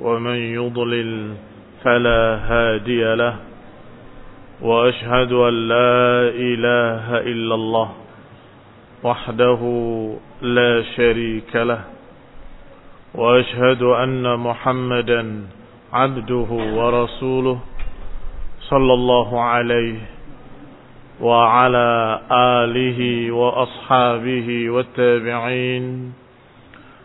ومن يضلل فلا هادي له وأشهد أن لا إله إلا الله وحده لا شريك له وأشهد أن محمدا عبده ورسوله صلى الله عليه وعلى آله وأصحابه والتابعين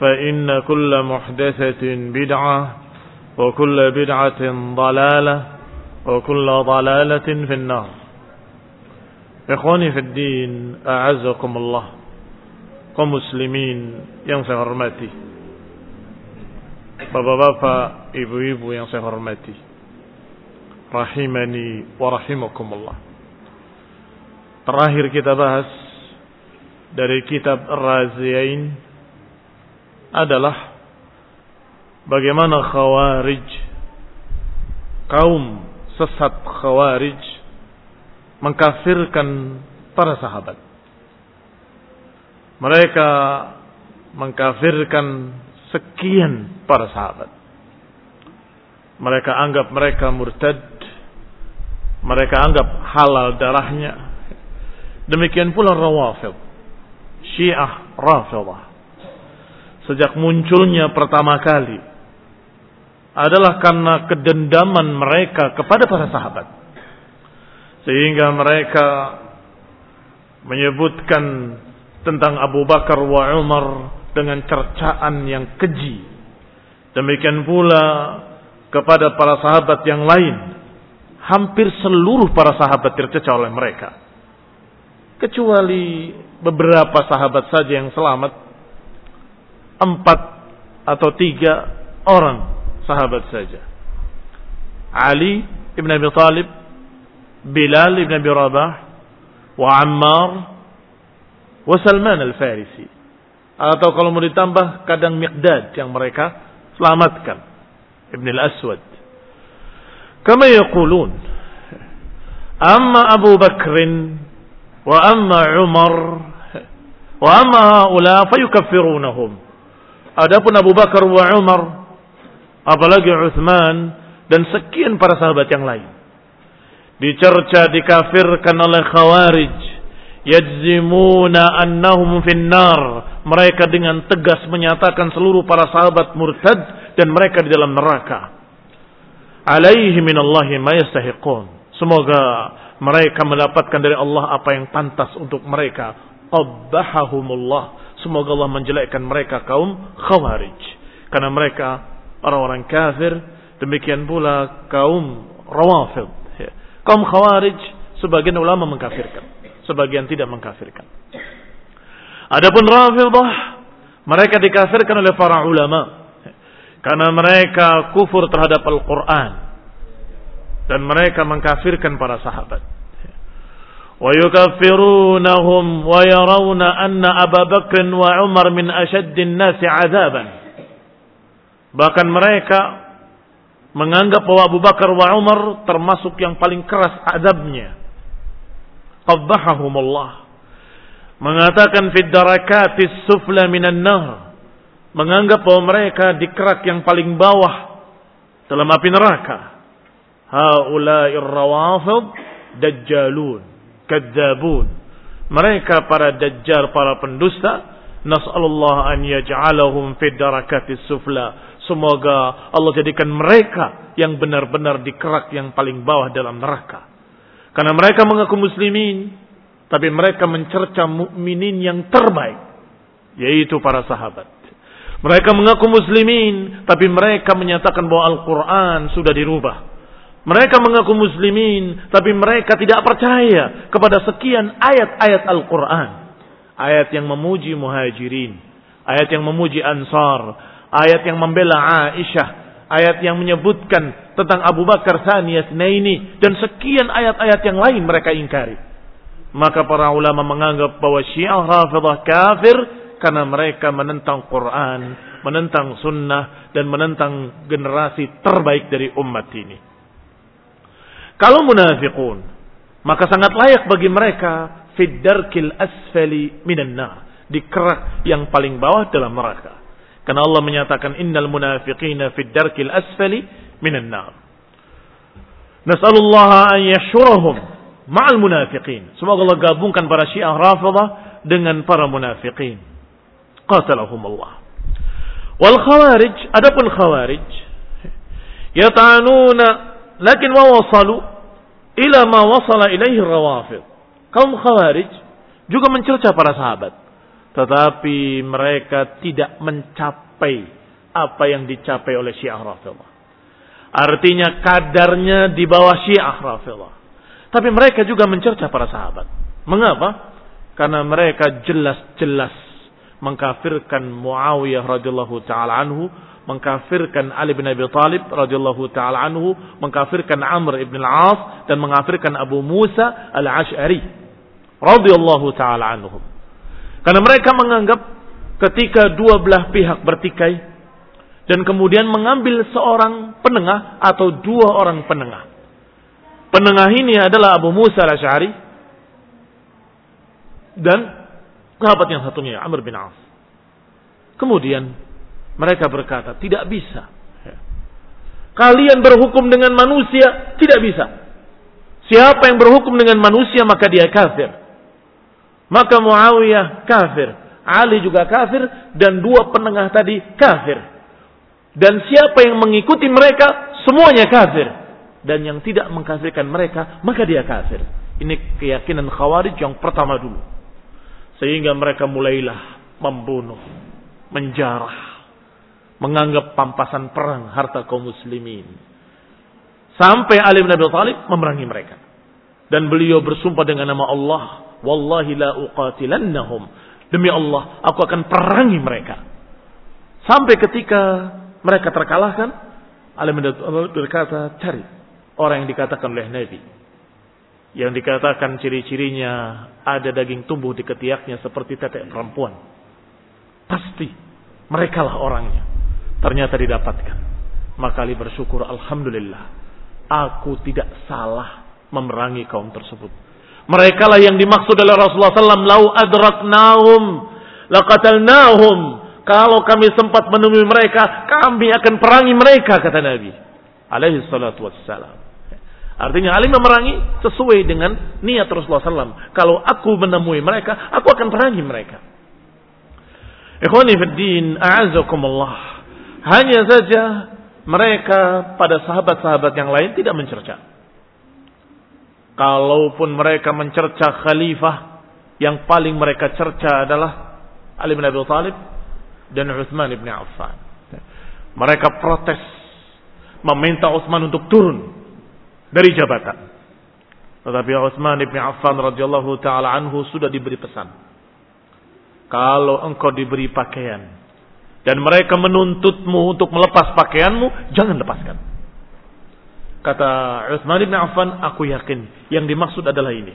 فإن كل محدثة بدعة وكل بدعة ضلالة وكل ضلالة في النار. إخواني في الدين أعزكم الله. كمسلمين ينصي حرمتي بابا بابا إبو إبو ينصي حرمتي رحمني ورحمكم الله Terakhir kita bahas dari kitab Raziyain Adalah Bagaimana khawarij Kaum sesat khawarij Mengkafirkan para sahabat. Mereka Mengkafirkan Sekian para sahabat. Mereka anggap mereka murtad Mereka anggap halal darahnya. Demikian pula rawafid Syiah rafidah Sejak munculnya pertama kali adalah karena kedendaman mereka kepada para sahabat. Sehingga mereka menyebutkan tentang Abu Bakar wa Umar dengan cercaan yang keji. Demikian pula kepada para sahabat yang lain. Hampir seluruh para sahabat tercecah oleh mereka. Kecuali beberapa sahabat saja yang selamat. Empat atau tiga orang sahabat saja. Ali ibn Abi Talib, Bilal ibn Abi Rabah, wa Ammar, wa Salman al-Farisi. Atau kalau mau ditambah kadang Miqdad yang mereka selamatkan. Ibn al-Aswad. Kama yaqulun. Amma Abu Bakrin wa amma Umar wa amma haula fayukaffirunahum. Adapun Abu Bakar wa Umar apalagi Uthman dan sekian para sahabat yang lain. Dicerca dikafirkan oleh Khawarij. Yajzimuna annahum finnar. Mereka dengan tegas menyatakan seluruh para sahabat murtad dan mereka di dalam neraka. Alaihi minallahi ma yastahiqun. Semoga mereka mendapatkan dari Allah apa yang pantas untuk mereka. Qabbahahumullah. Semoga Allah menjelekkan mereka kaum Khawarij. Karena mereka orang-orang kafir, demikian pula kaum rawafid, ya. Kaum Khawarij sebagian ulama mengkafirkan, sebagian tidak mengkafirkan. Adapun Rafidhah mereka dikafirkan oleh para ulama karena mereka kufur terhadap Al-Qur'an dan mereka mengkafirkan para sahabat. ويكفرونهم ويرون أن أبا بكر وعمر من أشد الناس عذابا bahkan mereka menganggap bahwa Abu Bakar wa Umar termasuk yang paling keras azabnya qabbahahumullah mengatakan fid darakatis sufla minan nar menganggap bahwa mereka di kerak yang paling bawah dalam api neraka haula'ir rawafid dajjalun kadzabun. Mereka para dajjal, para pendusta. Nas'alullah an yaj'alahum fid darakatis sufla. Semoga Allah jadikan mereka yang benar-benar di kerak yang paling bawah dalam neraka. Karena mereka mengaku muslimin, tapi mereka mencerca mukminin yang terbaik, yaitu para sahabat. Mereka mengaku muslimin, tapi mereka menyatakan bahwa Al-Quran sudah dirubah. Mereka mengaku muslimin, tapi mereka tidak percaya kepada sekian ayat-ayat Al-Quran. Ayat yang memuji muhajirin, ayat yang memuji ansar, ayat yang membela Aisyah, ayat yang menyebutkan tentang Abu Bakar Saniyas ini, dan sekian ayat-ayat yang lain mereka ingkari. Maka para ulama menganggap bahwa syiah rafidah kafir karena mereka menentang Quran, menentang sunnah, dan menentang generasi terbaik dari umat ini. Kalau munafiqun, maka sangat layak bagi mereka fiddarkil asfali minan nar. Di kerak yang paling bawah dalam neraka. Karena Allah menyatakan innal munafiqina fiddarkil asfali minan nar. Nas'alullah an yashurahum ma'al munafiqin. Semoga Allah gabungkan para syiah rafidah dengan para munafiqin. Qatalahum Allah. Wal khawarij, adapun khawarij, yatanuna Lakin wa wasalu ila ma wasala ilaihi rawafid. Kaum khawarij juga mencerca para sahabat. Tetapi mereka tidak mencapai apa yang dicapai oleh Syiah Rafidhah. Artinya kadarnya di bawah Syiah Rafidhah. Tapi mereka juga mencerca para sahabat. Mengapa? Karena mereka jelas-jelas mengkafirkan Muawiyah radhiyallahu taala anhu mengkafirkan Ali bin Abi Thalib radhiyallahu taala anhu, mengkafirkan Amr ibn al-As dan mengkafirkan Abu Musa al-Ash'ari radhiyallahu taala anhum. Karena mereka menganggap ketika dua belah pihak bertikai dan kemudian mengambil seorang penengah atau dua orang penengah. Penengah ini adalah Abu Musa al-Ash'ari dan sahabat yang satunya Amr bin As. Kemudian mereka berkata, tidak bisa. Kalian berhukum dengan manusia, tidak bisa. Siapa yang berhukum dengan manusia maka dia kafir. Maka Muawiyah kafir, Ali juga kafir dan dua penengah tadi kafir. Dan siapa yang mengikuti mereka semuanya kafir. Dan yang tidak mengkafirkan mereka maka dia kafir. Ini keyakinan Khawarij yang pertama dulu. Sehingga mereka mulailah membunuh, menjarah, menganggap pampasan perang harta kaum muslimin. Sampai Ali bin Abi Thalib memerangi mereka. Dan beliau bersumpah dengan nama Allah, wallahi la uqatilannahum. Demi Allah, aku akan perangi mereka. Sampai ketika mereka terkalahkan, Ali bin Abi Thalib berkata, cari orang yang dikatakan oleh Nabi. Yang dikatakan ciri-cirinya ada daging tumbuh di ketiaknya seperti tetek perempuan. Pasti merekalah orangnya. Ternyata didapatkan. Maka Ali bersyukur, Alhamdulillah. Aku tidak salah memerangi kaum tersebut. Mereka lah yang dimaksud oleh Rasulullah SAW. Lau adraknahum, laqatalnahum. Kalau kami sempat menemui mereka, kami akan perangi mereka, kata Nabi. Alaihi salatu wassalam. Artinya Ali memerangi sesuai dengan niat Rasulullah SAW. Kalau aku menemui mereka, aku akan perangi mereka. Ikhwani fiddin, a'azakumullah. Hanya saja mereka pada sahabat-sahabat yang lain tidak mencerca. Kalaupun mereka mencerca khalifah, yang paling mereka cerca adalah Ali bin Abi Thalib dan Utsman bin Affan. Mereka protes meminta Utsman untuk turun dari jabatan. Tetapi Utsman bin Affan radhiyallahu taala anhu sudah diberi pesan. Kalau engkau diberi pakaian dan mereka menuntutmu untuk melepas pakaianmu, jangan lepaskan. Kata Utsman bin Affan, aku yakin yang dimaksud adalah ini.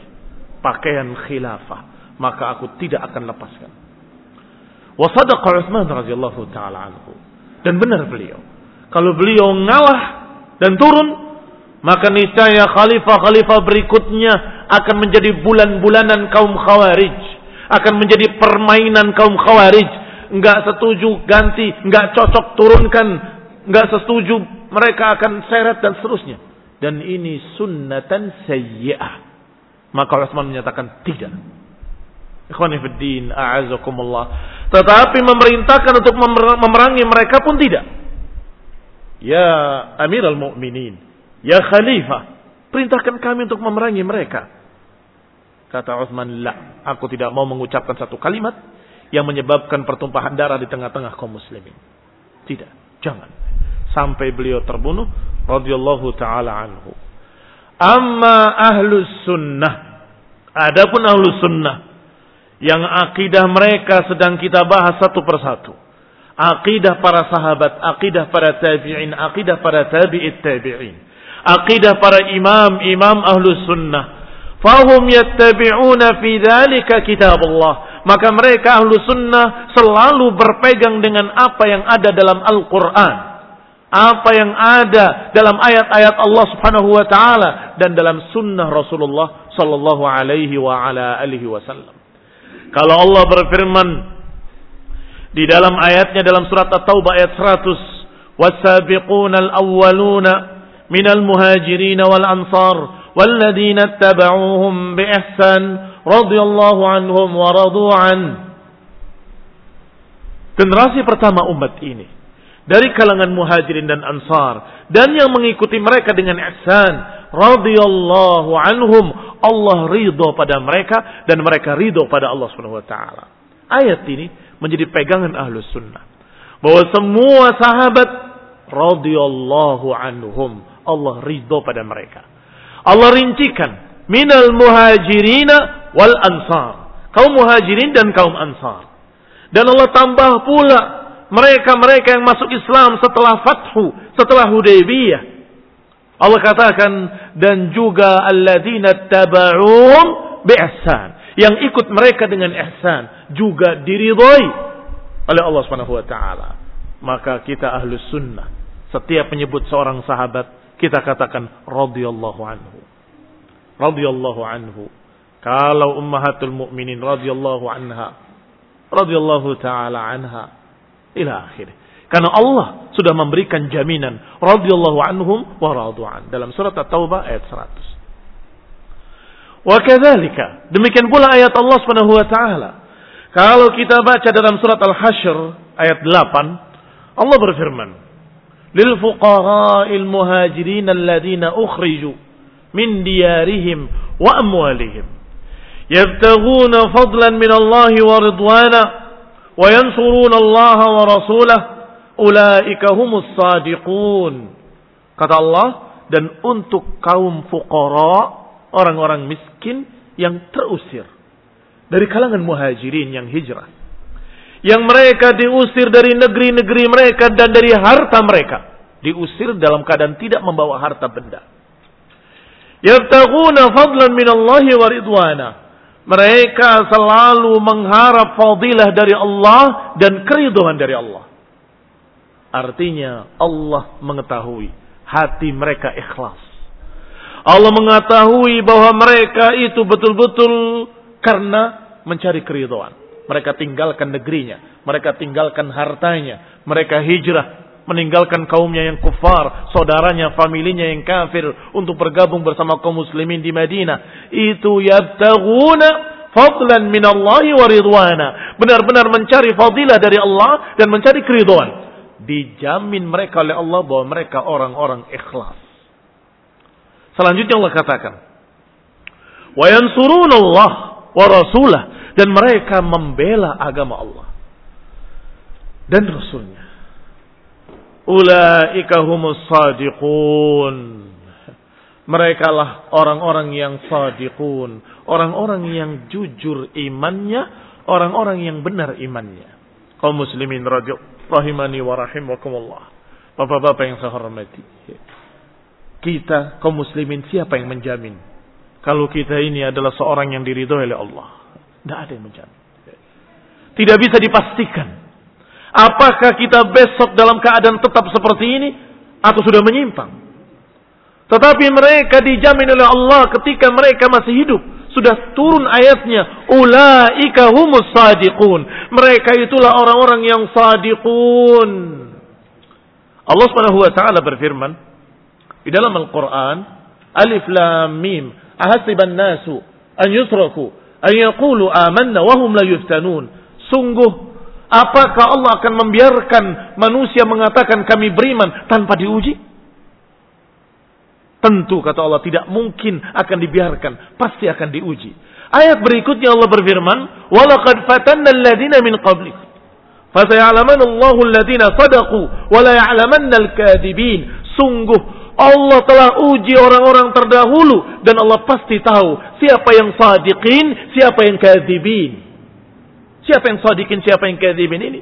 Pakaian khilafah, maka aku tidak akan lepaskan. Wa sadaqa Utsman radhiyallahu taala anhu. Dan benar beliau. Kalau beliau ngalah dan turun, maka niscaya khalifah-khalifah berikutnya akan menjadi bulan-bulanan kaum khawarij. Akan menjadi permainan kaum khawarij. Enggak setuju ganti, enggak cocok turunkan, enggak setuju mereka akan seret dan seterusnya. Dan ini sunnatan sayyi'ah. Maka Utsman menyatakan tidak. Ikhwanifiddin, a'azakumullah. Tetapi memerintahkan untuk memerangi mereka pun tidak. Ya Amirul Mukminin, Ya khalifah, perintahkan kami untuk memerangi mereka. Kata Utsman, "La, aku tidak mau mengucapkan satu kalimat yang menyebabkan pertumpahan darah di tengah-tengah kaum muslimin." Tidak, jangan. Sampai beliau terbunuh radhiyallahu taala anhu. Amma ahlus sunnah. Adapun ahlus sunnah yang akidah mereka sedang kita bahas satu persatu. Akidah para sahabat, akidah para tabi'in, akidah para tabi'it tabi'in akidah para imam imam ahlus sunnah fahum yattabi'una fi dzalika kitab Allah maka mereka ahlu sunnah selalu berpegang dengan apa yang ada dalam Al-Quran apa yang ada dalam ayat-ayat Allah subhanahu wa ta'ala dan dalam sunnah Rasulullah sallallahu alaihi wa ala alihi wasallam kalau Allah berfirman di dalam ayatnya dalam surat At-Taubah ayat 100 wasabiquna al-awwaluna من المهاجرين والأنصار والذين اتبعوهم بإحسان radhiyallahu anhum wa radu'an. Generasi pertama umat ini dari kalangan muhajirin dan ansar dan yang mengikuti mereka dengan ihsan radhiyallahu anhum Allah ridho pada mereka dan mereka ridho pada Allah Subhanahu wa taala. Ayat ini menjadi pegangan ahlus sunnah bahwa semua sahabat radhiyallahu anhum Allah ridho pada mereka. Allah rincikan minal muhajirina wal ansar. Kaum muhajirin dan kaum ansar. Dan Allah tambah pula mereka-mereka yang masuk Islam setelah fathu, setelah Hudaybiyah. Allah katakan dan juga alladzina taba'um bi'ihsan. Yang ikut mereka dengan ihsan juga diridhoi oleh Allah Subhanahu wa taala. Maka kita ahlus sunnah setiap menyebut seorang sahabat kita katakan radhiyallahu anhu. Radhiyallahu anhu. Kalau ummahatul mukminin radhiyallahu anha, radhiyallahu taala anha ila akhir. Karena Allah sudah memberikan jaminan radhiyallahu anhum wa radu'an dalam surat At-Taubah ayat 100. Wa kadzalika demikian pula ayat Allah Subhanahu wa taala. Kalau kita baca dalam surat Al-Hasyr ayat 8 Allah berfirman min diyarihim wa amwalihim. Yabtaghuna fadlan min Allah wa ridwana wa yansuruna Allah wa rasulah ulaika humus sadiqun. Kata Allah dan untuk kaum fuqara orang-orang miskin yang terusir dari kalangan muhajirin yang hijrah yang mereka diusir dari negeri-negeri mereka dan dari harta mereka diusir dalam keadaan tidak membawa harta benda. Yabtaguna fadlan minallahi wa ridwana. Mereka selalu mengharap fadilah dari Allah dan keriduan dari Allah. Artinya Allah mengetahui hati mereka ikhlas. Allah mengetahui bahwa mereka itu betul-betul karena mencari keriduan. Mereka tinggalkan negerinya. Mereka tinggalkan hartanya. Mereka hijrah. Meninggalkan kaumnya yang kufar. Saudaranya, familinya yang kafir. Untuk bergabung bersama kaum muslimin di Madinah. Itu yabtaguna fadlan minallahi wa ridwana. Benar-benar mencari fadilah dari Allah dan mencari keriduan. Dijamin mereka oleh Allah bahwa mereka orang-orang ikhlas. Selanjutnya Allah katakan. Wa yansuruna Allah wa rasulah dan mereka membela agama Allah dan Rasulnya. Ulaika humus sadiqun. Mereka lah orang-orang yang sadiqun. Orang-orang yang jujur imannya. Orang-orang yang benar imannya. Kaum muslimin rajuk. Rahimani wa rahimakumullah. Bapak-bapak yang saya hormati. Kita kaum muslimin siapa yang menjamin? Kalau kita ini adalah seorang yang diridhoi oleh Allah. Tidak ada yang menjamin. Tidak bisa dipastikan. Apakah kita besok dalam keadaan tetap seperti ini atau sudah menyimpang? Tetapi mereka dijamin oleh Allah ketika mereka masih hidup. Sudah turun ayatnya. Ula'ika humus sadiqun. Mereka itulah orang-orang yang sadiqun. Allah subhanahu wa ta'ala berfirman. Di dalam Al-Quran. Alif lam mim. Ahasiban nasu. An yusraku. An yakulu amanna wahum la yuftanun. Sungguh. Apakah Allah akan membiarkan manusia mengatakan kami beriman tanpa diuji? Tentu kata Allah tidak mungkin akan dibiarkan, pasti akan diuji. Ayat berikutnya Allah berfirman, "Walaqad fatanna alladziina min qablik." Fasaya'lamanna Allahu alladziina sadaqu wa la ya'lamanna al-kadibin. Sungguh Allah telah uji orang-orang terdahulu dan Allah pasti tahu siapa yang sadiqin, siapa yang kadzibin. Siapa yang sadiqin, siapa yang kadzibin ini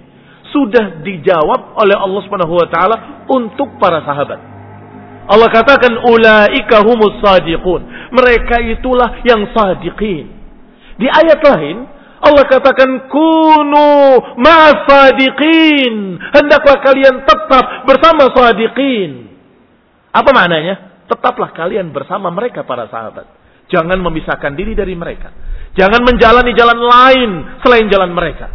sudah dijawab oleh Allah Subhanahu wa taala untuk para sahabat. Allah katakan ulaika humus sadiqun. Mereka itulah yang sadiqin. Di ayat lain Allah katakan kunu ma'as sadiqin. Hendaklah kalian tetap bersama sadiqin. Apa maknanya? Tetaplah kalian bersama mereka para sahabat. Jangan memisahkan diri dari mereka. Jangan menjalani jalan lain selain jalan mereka.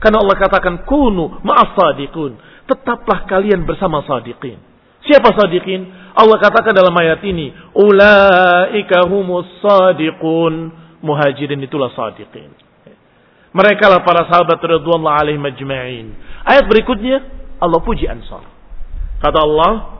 Karena Allah katakan kunu ma'as sadiqun. Tetaplah kalian bersama sadiqin. Siapa sadiqin? Allah katakan dalam ayat ini, ulaika humus sadiqun. Muhajirin itulah sadiqin. Mereka lah para sahabat radhiyallahu alaihi majma'in. Ayat berikutnya Allah puji Ansar. Kata Allah,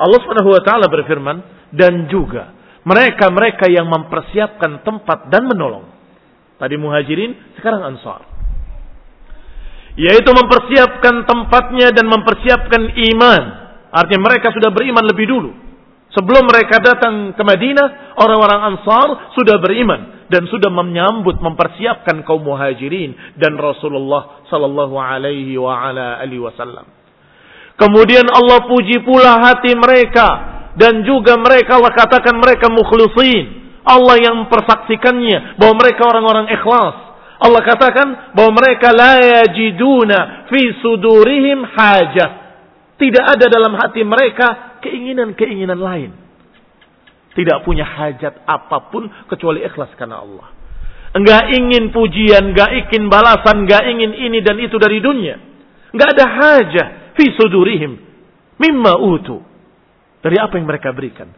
Allah Subhanahu wa taala berfirman dan juga mereka-mereka yang mempersiapkan tempat dan menolong. Tadi muhajirin, sekarang ansar. Yaitu mempersiapkan tempatnya dan mempersiapkan iman. Artinya mereka sudah beriman lebih dulu. Sebelum mereka datang ke Madinah, orang-orang Ansar sudah beriman dan sudah menyambut mempersiapkan kaum Muhajirin dan Rasulullah sallallahu alaihi wa ala alihi wasallam. Kemudian Allah puji pula hati mereka dan juga mereka Allah katakan mereka mukhlisin. Allah yang mempersaksikannya bahwa mereka orang-orang ikhlas. Allah katakan bahwa mereka la yajiduna fi sudurihim hajah. Tidak ada dalam hati mereka keinginan-keinginan lain. Tidak punya hajat apa pun kecuali ikhlas karena Allah. Enggak ingin pujian, enggak ingin balasan, enggak ingin ini dan itu dari dunia. Enggak ada hajat fi sudurihim mimma utu. Dari apa yang mereka berikan.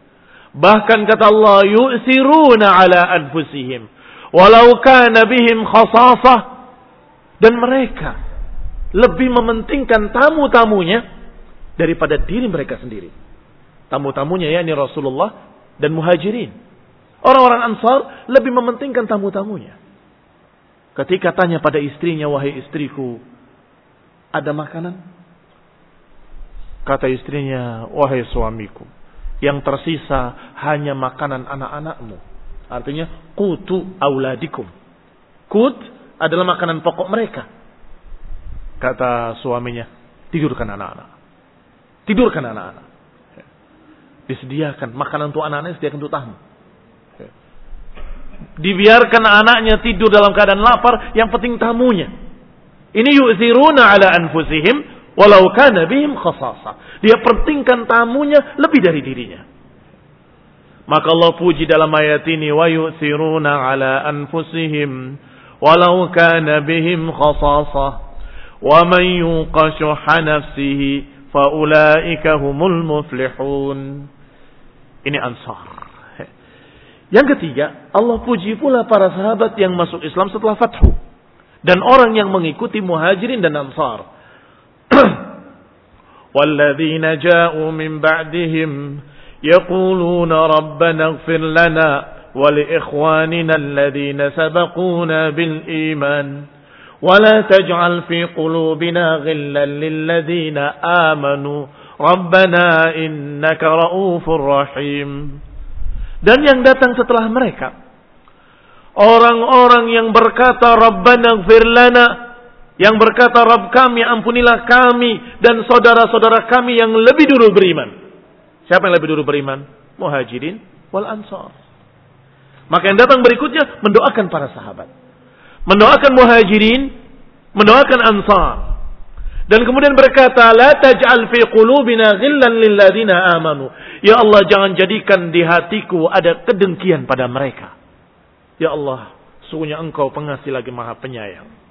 Bahkan kata Allah, yu'siruna ala anfusihim. Walau kana bihim khasasah. Dan mereka lebih mementingkan tamu-tamunya daripada diri mereka sendiri tamu-tamunya ya ini Rasulullah dan muhajirin. Orang-orang Ansar lebih mementingkan tamu-tamunya. Ketika tanya pada istrinya, wahai istriku, ada makanan? Kata istrinya, wahai suamiku, yang tersisa hanya makanan anak-anakmu. Artinya, kutu auladikum. Kut adalah makanan pokok mereka. Kata suaminya, tidurkan anak-anak. Tidurkan anak-anak. Disediakan makanan untuk anak-anaknya, disediakan untuk tamu. Dibiarkan anaknya tidur dalam keadaan lapar, yang penting tamunya. Ini yu'ziruna ala anfusihim walau kana bihim khasasa. Dia pentingkan tamunya lebih dari dirinya. Maka Allah puji dalam ayat ini wa yu'thiruna ala anfusihim walau kana bihim khasasa wa man yuqa nafsihi faulaika humul muflihun. Ini Ansar. Yang ketiga, Allah puji pula para sahabat yang masuk Islam setelah fathu. Dan orang yang mengikuti muhajirin dan ansar. والذين جاءوا من بعدهم يقولون ربنا اغفر لنا ولإخواننا الذين سبقونا بالإيمان ولا تجعل في قلوبنا غلا للذين آمنوا ربنا إنك رؤوف رحيم dan yang datang setelah mereka orang-orang yang berkata Rabbana gfir lana yang berkata Rabb kami ampunilah kami dan saudara-saudara kami yang lebih dulu beriman siapa yang lebih dulu beriman muhajirin wal ansar maka yang datang berikutnya mendoakan para sahabat mendoakan muhajirin, mendoakan ansar. Dan kemudian berkata, La taj'al fi qulubina ghillan lilladina amanu. Ya Allah, jangan jadikan di hatiku ada kedengkian pada mereka. Ya Allah, sungguhnya engkau pengasih lagi maha penyayang.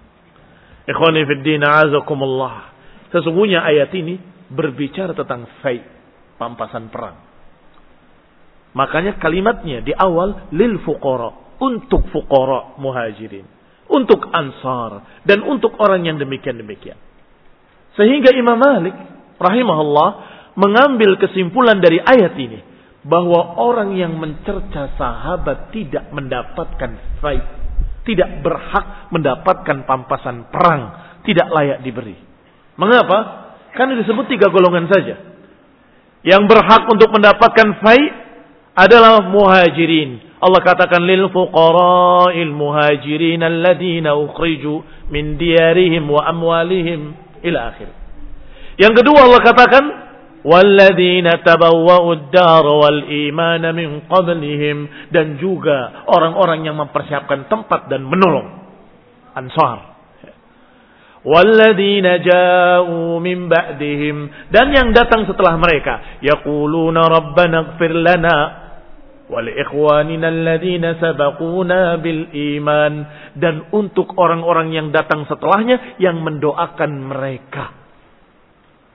Ikhwani fiddin azakumullah. Sesungguhnya ayat ini berbicara tentang fai, pampasan perang. Makanya kalimatnya di awal lil fuqara, untuk fuqara muhajirin untuk ansar dan untuk orang yang demikian-demikian. Sehingga Imam Malik rahimahullah mengambil kesimpulan dari ayat ini bahwa orang yang mencerca sahabat tidak mendapatkan faid, tidak berhak mendapatkan pampasan perang, tidak layak diberi. Mengapa? Karena disebut tiga golongan saja. Yang berhak untuk mendapatkan faid adalah muhajirin, Allah katakan lil fuqara'il muhajirin alladziina ukhriju min diyarihim wa amwalihim ila akhir. Yang kedua Allah katakan والذين tabawwa'u الدار والإيمان من قبلهم. Qablihim dan juga orang-orang yang mempersiapkan tempat dan menolong Ansar. والذين جاءوا من بعدهم. Dan yang datang setelah mereka. يقولون ربنا اغفر lana wal ikhwanina alladzina bil iman dan untuk orang-orang yang datang setelahnya yang mendoakan mereka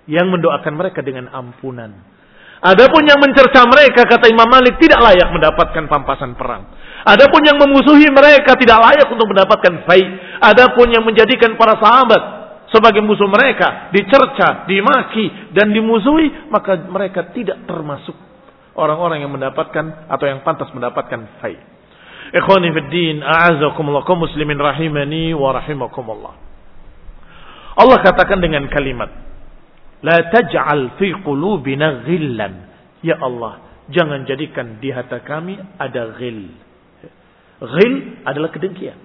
yang mendoakan mereka dengan ampunan Adapun yang mencerca mereka kata Imam Malik tidak layak mendapatkan pampasan perang. Adapun yang memusuhi mereka tidak layak untuk mendapatkan fai. Adapun yang menjadikan para sahabat sebagai musuh mereka dicerca, dimaki dan dimusuhi maka mereka tidak termasuk orang-orang yang mendapatkan atau yang pantas mendapatkan fai. Ikhwani fi din, a'azakumullah muslimin rahimani wa rahimakumullah. Allah katakan dengan kalimat, La taj'al fi qulubina ghillan. Ya Allah, jangan jadikan di hati kami ada ghil. Ghil adalah kedengkian.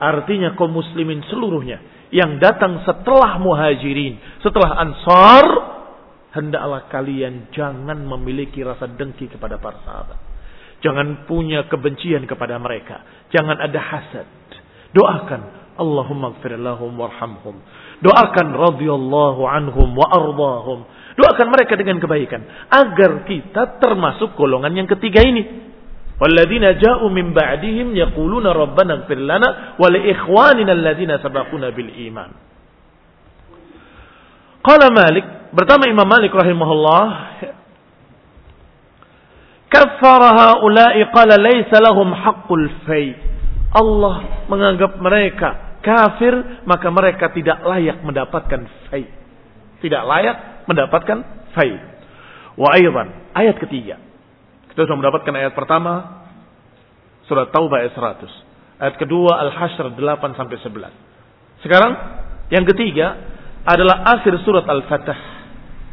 Artinya kaum muslimin seluruhnya yang datang setelah muhajirin, setelah ansar, hendaklah kalian jangan memiliki rasa dengki kepada para sahabat. Jangan punya kebencian kepada mereka. Jangan ada hasad. Doakan Allahumma gfir lahum warhamhum. Doakan radhiyallahu anhum wa ardahum. Doakan mereka dengan kebaikan agar kita termasuk golongan yang ketiga ini. Walladzina ja'u min ba'dihim yaquluna rabbana ighfir lana wa li ikhwanina alladzina sabaquna bil iman. Qala Malik Pertama Imam Malik rahimahullah kafara haula'i qala laysa lahum haqqul fai. Allah menganggap mereka kafir maka mereka tidak layak mendapatkan fai. Tidak layak mendapatkan fai. Wa aidan ayat ketiga. Kita sudah mendapatkan ayat pertama surat Taubah ayat 100. Ayat kedua Al-Hasyr 8 sampai 11. Sekarang yang ketiga adalah akhir surat Al-Fatah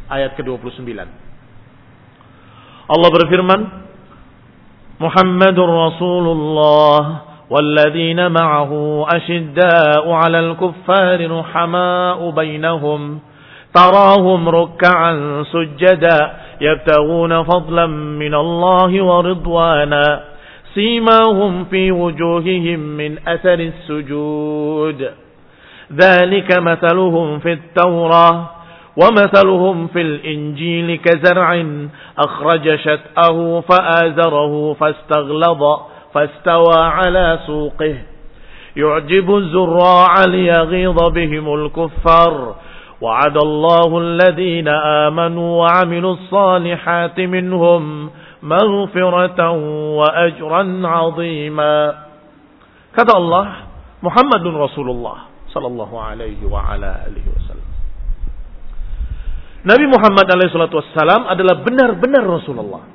ayat ke-29. Allah berfirman, Muhammadur Rasulullah والذين معه أشداء على الكفار رحماء بينهم تراهم ركعا سجدا يبتغون فضلا من الله ورضوانا سيماهم في وجوههم من أثر السجود. ذلك مثلهم في التوراة ومثلهم في الإنجيل كزرع أخرج شتأه فآزره فاستغلظ. فاستوى على سوقه. يعجب الزراع ليغيظ بهم الكفار. وعد الله الذين آمنوا وعملوا الصالحات منهم مغفرة وأجرا عظيما. كذا الله محمد رسول الله صلى الله عليه وعلى آله وسلم Nabi Muhammad alaihi salatu wassalam adalah benar-benar Rasulullah.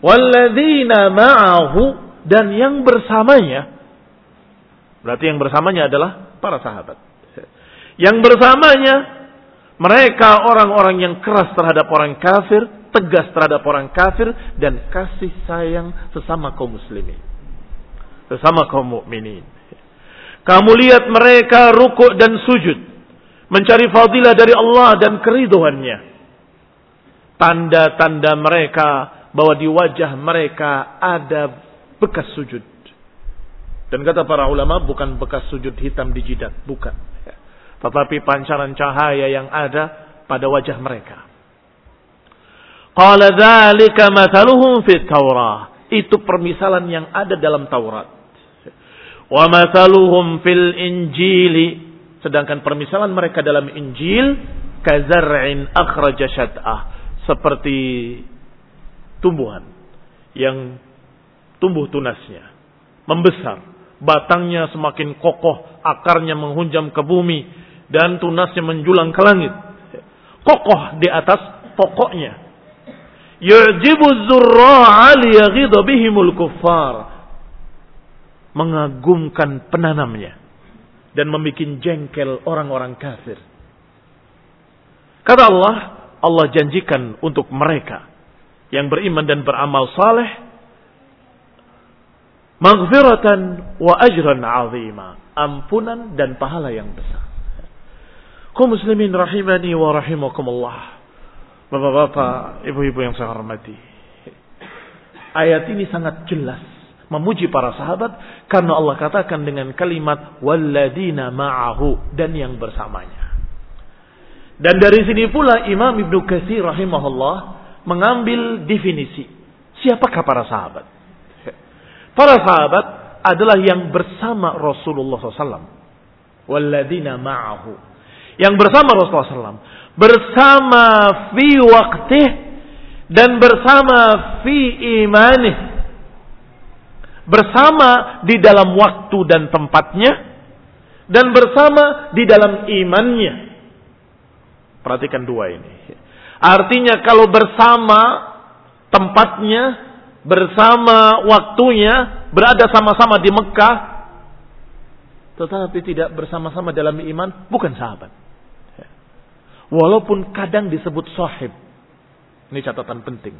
Walladzina ma'ahu dan yang bersamanya berarti yang bersamanya adalah para sahabat yang bersamanya mereka orang-orang yang keras terhadap orang kafir, tegas terhadap orang kafir dan kasih sayang sesama kaum muslimin. Sesama kaum mukminin. Kamu lihat mereka rukuk dan sujud, mencari fadilah dari Allah dan keriduannya. Tanda-tanda mereka bahwa di wajah mereka ada bekas sujud. Dan kata para ulama bukan bekas sujud hitam di jidat, bukan tetapi pancaran cahaya yang ada pada wajah mereka. Qala dzalika mathaluhum fit Taurah. Itu permisalan yang ada dalam Taurat. Wa mathaluhum fil Injili. Sedangkan permisalan mereka dalam Injil kazar'in akhraja syat'ah. Seperti tumbuhan yang tumbuh tunasnya, membesar, batangnya semakin kokoh, akarnya menghunjam ke bumi, dan tunasnya menjulang ke langit. Kokoh di atas pokoknya. Yu'jibu zurra'a liyaghidha bihimul kuffar. Mengagumkan penanamnya dan membuat jengkel orang-orang kafir. Kata Allah, Allah janjikan untuk mereka yang beriman dan beramal saleh maghfiratan wa ajran azima, ampunan dan pahala yang besar. Kau muslimin rahimani wa rahimakumullah. Bapak-bapak, ibu-ibu yang saya hormati. Ayat ini sangat jelas memuji para sahabat karena Allah katakan dengan kalimat walladina ma'ahu dan yang bersamanya. Dan dari sini pula Imam Ibnu Katsir rahimahullah mengambil definisi siapakah para sahabat. Para sahabat adalah yang bersama Rasulullah SAW. Walladina ma'ahu yang bersama Rasulullah SAW. Bersama fi waktih dan bersama fi imanih. Bersama di dalam waktu dan tempatnya dan bersama di dalam imannya. Perhatikan dua ini. Artinya kalau bersama tempatnya, bersama waktunya, berada sama-sama di Mekah, tetapi tidak bersama-sama dalam iman, bukan sahabat. Walaupun kadang disebut sahib. Ini catatan penting.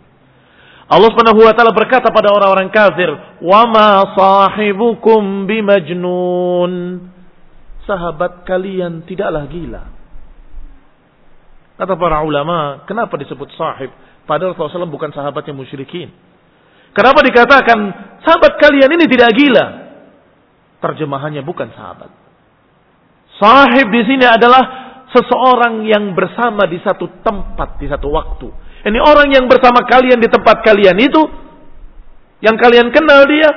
Allah Subhanahu wa taala berkata pada orang-orang kafir, "Wa ma sahibukum bimajnun." Sahabat kalian tidaklah gila. Kata para ulama, kenapa disebut sahib? Padahal Rasulullah bukan sahabat yang musyrikin. Kenapa dikatakan sahabat kalian ini tidak gila? Terjemahannya bukan sahabat. Sahib di sini adalah seseorang yang bersama di satu tempat, di satu waktu. Ini orang yang bersama kalian di tempat kalian itu, yang kalian kenal dia,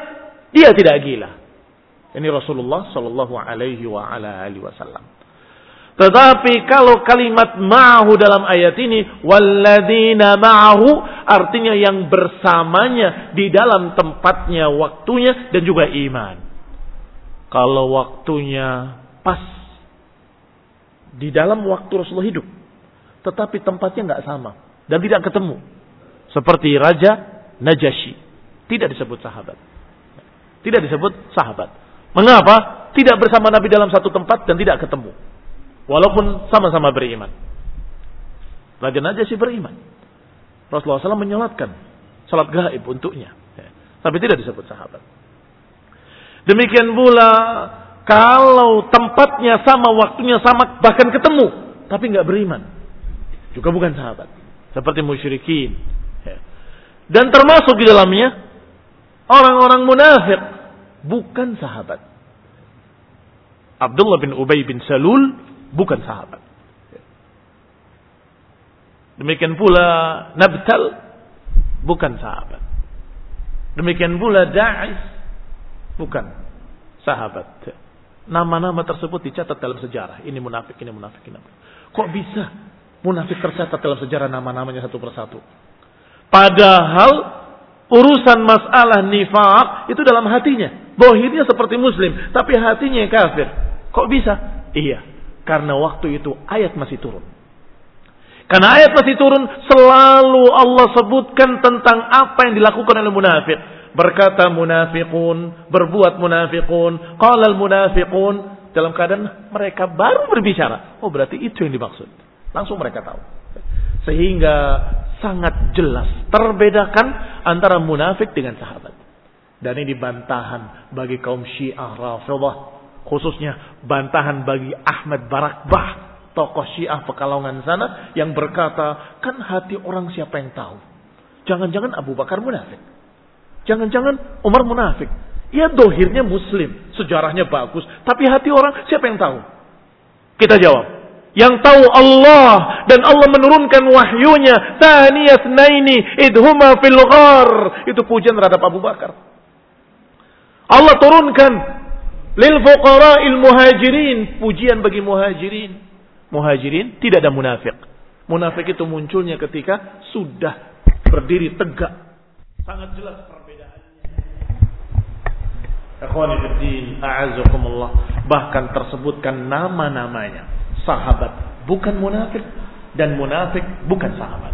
dia tidak gila. Ini Rasulullah Shallallahu Alaihi Wasallam. Tetapi kalau kalimat ma'ahu dalam ayat ini, walladina ma'ahu artinya yang bersamanya di dalam tempatnya, waktunya dan juga iman. Kalau waktunya pas di dalam waktu Rasulullah hidup. Tetapi tempatnya nggak sama dan tidak ketemu. Seperti Raja Najasyi. Tidak disebut sahabat. Tidak disebut sahabat. Mengapa? Tidak bersama Nabi dalam satu tempat dan tidak ketemu. Walaupun sama-sama beriman. Raja Najasyi beriman. Rasulullah SAW menyolatkan salat gaib untuknya. Tapi tidak disebut sahabat. Demikian pula kalau tempatnya sama, waktunya sama, bahkan ketemu, tapi nggak beriman, juga bukan sahabat. Seperti musyrikin. Dan termasuk di dalamnya orang-orang munafik, bukan sahabat. Abdullah bin Ubay bin Salul bukan sahabat. Demikian pula Nabtal bukan sahabat. Demikian pula Da'is bukan sahabat. Nama-nama tersebut dicatat dalam sejarah. Ini munafik, ini munafik, ini munafik. Kok bisa munafik tercatat dalam sejarah nama-namanya satu persatu? Padahal Urusan masalah nifak itu dalam hatinya. Bohirnya seperti muslim, tapi hatinya kafir. Kok bisa? Iya, karena waktu itu ayat masih turun. Karena ayat masih turun, selalu Allah sebutkan tentang apa yang dilakukan oleh munafik. Berkata munafikun, berbuat munafikun, qala munafikun dalam keadaan mereka baru berbicara. Oh, berarti itu yang dimaksud. Langsung mereka tahu. Sehingga sangat jelas terbedakan antara munafik dengan sahabat. Dan ini bantahan bagi kaum Syiah Rafidah, khususnya bantahan bagi Ahmad Barakbah, tokoh Syiah Pekalongan sana yang berkata, "Kan hati orang siapa yang tahu? Jangan-jangan Abu Bakar munafik. Jangan-jangan Umar munafik. Ya dohirnya muslim, sejarahnya bagus, tapi hati orang siapa yang tahu?" Kita jawab, yang tahu Allah dan Allah menurunkan wahyunya taniyas naini idhuma fil ghar itu pujian terhadap Abu Bakar Allah turunkan lil fuqara'il muhajirin. Pujian bagi muhajirin. Muhajirin tidak ada munafik. Munafik itu munculnya ketika sudah berdiri tegak. Sangat jelas perbedaannya. Ikhwani fiddin a'azakumullah. Bahkan tersebutkan nama-namanya. Sahabat bukan munafik dan munafik bukan sahabat.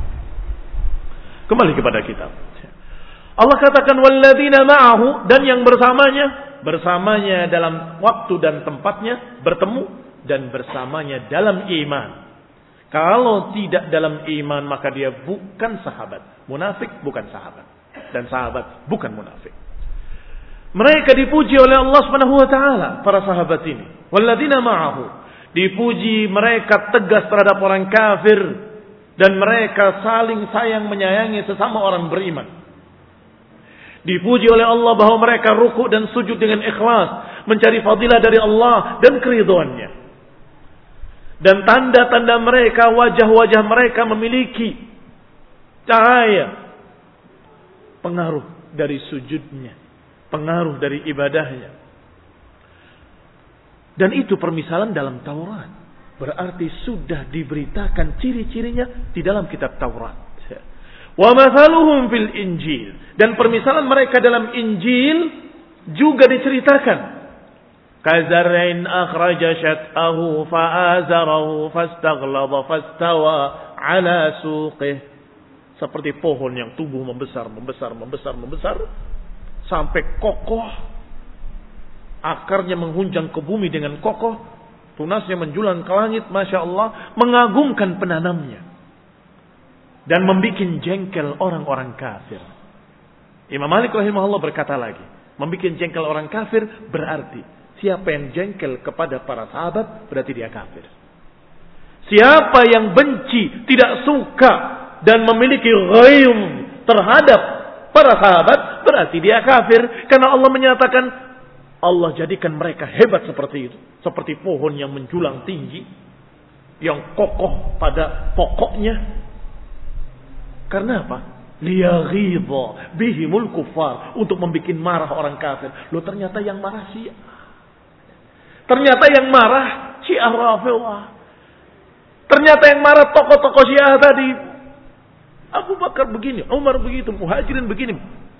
Kembali kepada kitab. Allah katakan walladzina ma'ahu dan yang bersamanya bersamanya dalam waktu dan tempatnya bertemu dan bersamanya dalam iman. Kalau tidak dalam iman maka dia bukan sahabat. Munafik bukan sahabat dan sahabat bukan munafik. Mereka dipuji oleh Allah Subhanahu wa taala para sahabat ini. Walladzina ma'ahu Dipuji mereka tegas terhadap orang kafir. Dan mereka saling sayang menyayangi sesama orang beriman. Dipuji oleh Allah bahwa mereka ruku dan sujud dengan ikhlas. Mencari fadilah dari Allah dan keriduannya. Dan tanda-tanda mereka, wajah-wajah mereka memiliki cahaya. Pengaruh dari sujudnya. Pengaruh dari ibadahnya dan itu permisalan dalam Taurat. Berarti sudah diberitakan ciri-cirinya di dalam kitab Taurat. Wa mathaluhum fil Injil. Dan permisalan mereka dalam Injil juga diceritakan. Kazar'in akhraja syat'ahu fa'azarahu fastaghlaba fastawa ala suqih. Seperti pohon yang tumbuh membesar, membesar, membesar, membesar. Sampai kokoh akarnya menghunjang ke bumi dengan kokoh, tunasnya menjulang ke langit, masya Allah, mengagumkan penanamnya dan membuat jengkel orang-orang kafir. Imam Malik rahimahullah berkata lagi, membuat jengkel orang kafir berarti siapa yang jengkel kepada para sahabat berarti dia kafir. Siapa yang benci, tidak suka dan memiliki ghaib terhadap para sahabat berarti dia kafir karena Allah menyatakan Allah jadikan mereka hebat seperti itu. Seperti pohon yang menjulang tinggi. Yang kokoh pada pokoknya. Karena apa? Liyaghidha bihimul kufar. Untuk membuat marah orang kafir. Loh ternyata yang marah syiah. Ternyata yang marah syiah rafilah. Ternyata yang marah tokoh-tokoh syiah tadi. Abu Bakar begini, Umar begitu, Muhajirin begini.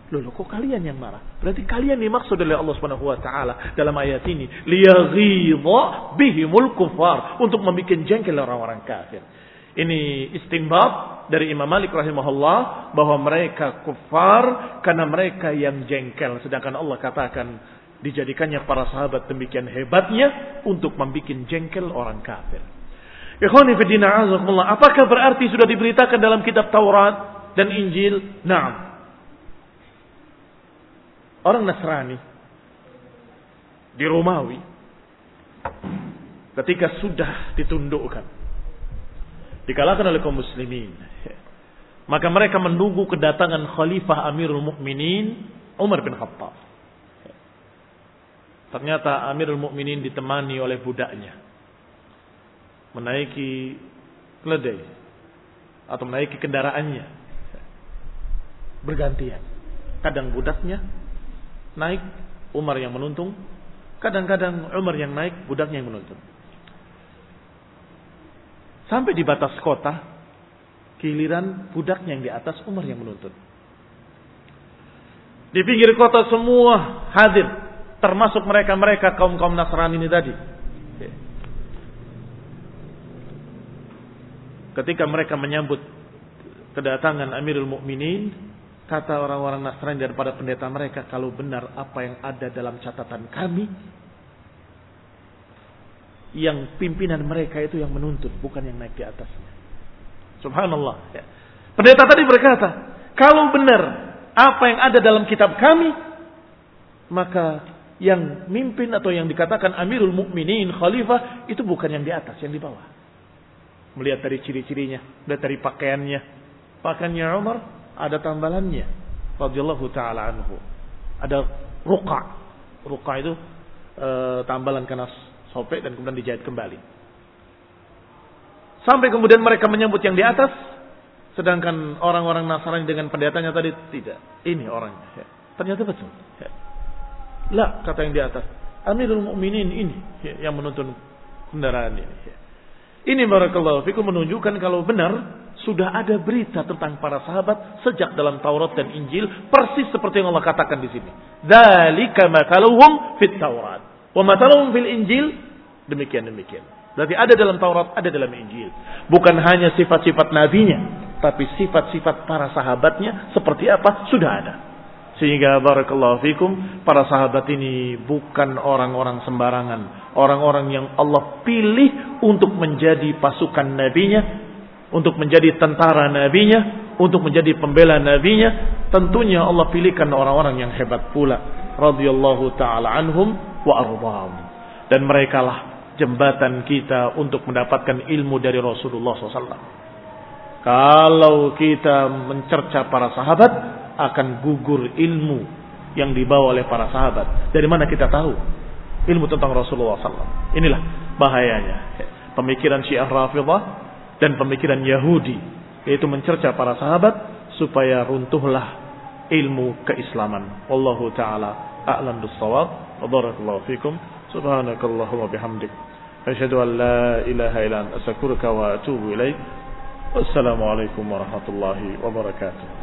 Loh, loh, kok kalian yang marah? Berarti kalian dimaksud oleh Allah Subhanahu wa taala dalam ayat ini, liyaghidha bihimul kufar, untuk membuat jengkel orang-orang kafir. Ini istinbab dari Imam Malik rahimahullah bahwa mereka kufar karena mereka yang jengkel sedangkan Allah katakan dijadikannya para sahabat demikian hebatnya untuk membuat jengkel orang kafir. Apakah berarti sudah diberitakan dalam kitab Taurat dan Injil? Naam. Orang Nasrani di Romawi ketika sudah ditundukkan dikalahkan oleh kaum muslimin. Maka mereka menunggu kedatangan khalifah Amirul Mukminin Umar bin Khattab. Ternyata Amirul Mukminin ditemani oleh budaknya. Menaiki keledai atau menaiki kendaraannya. Bergantian. Kadang budaknya naik, Umar yang menuntun. Kadang-kadang Umar yang naik, budaknya yang menuntun. Sampai di batas kota, giliran budaknya yang di atas, Umar yang menuntun. Di pinggir kota semua hadir. Termasuk mereka-mereka kaum-kaum Nasrani ini tadi. Ketika mereka menyambut kedatangan Amirul Mukminin, kata orang-orang Nasrani daripada pendeta mereka, kalau benar apa yang ada dalam catatan kami, yang pimpinan mereka itu yang menuntut, bukan yang naik di atasnya. Subhanallah. Ya. Pendeta tadi berkata, kalau benar apa yang ada dalam kitab kami, maka yang mimpin atau yang dikatakan Amirul Mukminin, Khalifah itu bukan yang di atas, yang di bawah. Melihat dari ciri-cirinya, melihat dari pakaiannya. Pakaiannya Umar ada tambalannya, radhiyallahu taala anhu. Ada ruqa. Ruqa itu e, tambalan karena sobek dan kemudian dijahit kembali. Sampai kemudian mereka menyebut yang di atas, sedangkan orang-orang Nasrani dengan pendetanya tadi tidak. Ini orangnya. Ya. Ternyata betul. Ya. Lah kata yang di atas. Amirul Mukminin ini ya, yang menuntun kendaraan ini. Ya. Ini barakallahu fikum menunjukkan kalau benar sudah ada berita tentang para sahabat sejak dalam Taurat dan Injil persis seperti yang Allah katakan di sini. Dzalika mathaluhum fit Taurat wa mathaluhum fil Injil demikian demikian. Berarti ada dalam Taurat, ada dalam Injil. Bukan hanya sifat-sifat nabinya, tapi sifat-sifat para sahabatnya seperti apa sudah ada. Sehingga barakallahu fikum para sahabat ini bukan orang-orang sembarangan, orang-orang yang Allah pilih untuk menjadi pasukan nabinya untuk menjadi tentara nabinya, untuk menjadi pembela nabinya, tentunya Allah pilihkan orang-orang yang hebat pula. radhiyallahu taala anhum wa ardham. Dan mereka lah jembatan kita untuk mendapatkan ilmu dari Rasulullah SAW. Kalau kita mencerca para sahabat, akan gugur ilmu yang dibawa oleh para sahabat. Dari mana kita tahu ilmu tentang Rasulullah SAW? Inilah bahayanya. Pemikiran Syiah Rafidah dan pemikiran Yahudi yaitu mencerca para sahabat supaya runtuhlah ilmu keislaman. Wallahu taala a'lam bis-shawab. Barakallahu fikum. سبحانك اللهم وبحمدك. أشهد أن لا إله إلا أنت أستغفرك وأتوب إليك. والسلام عليكم ورحمة الله وبركاته.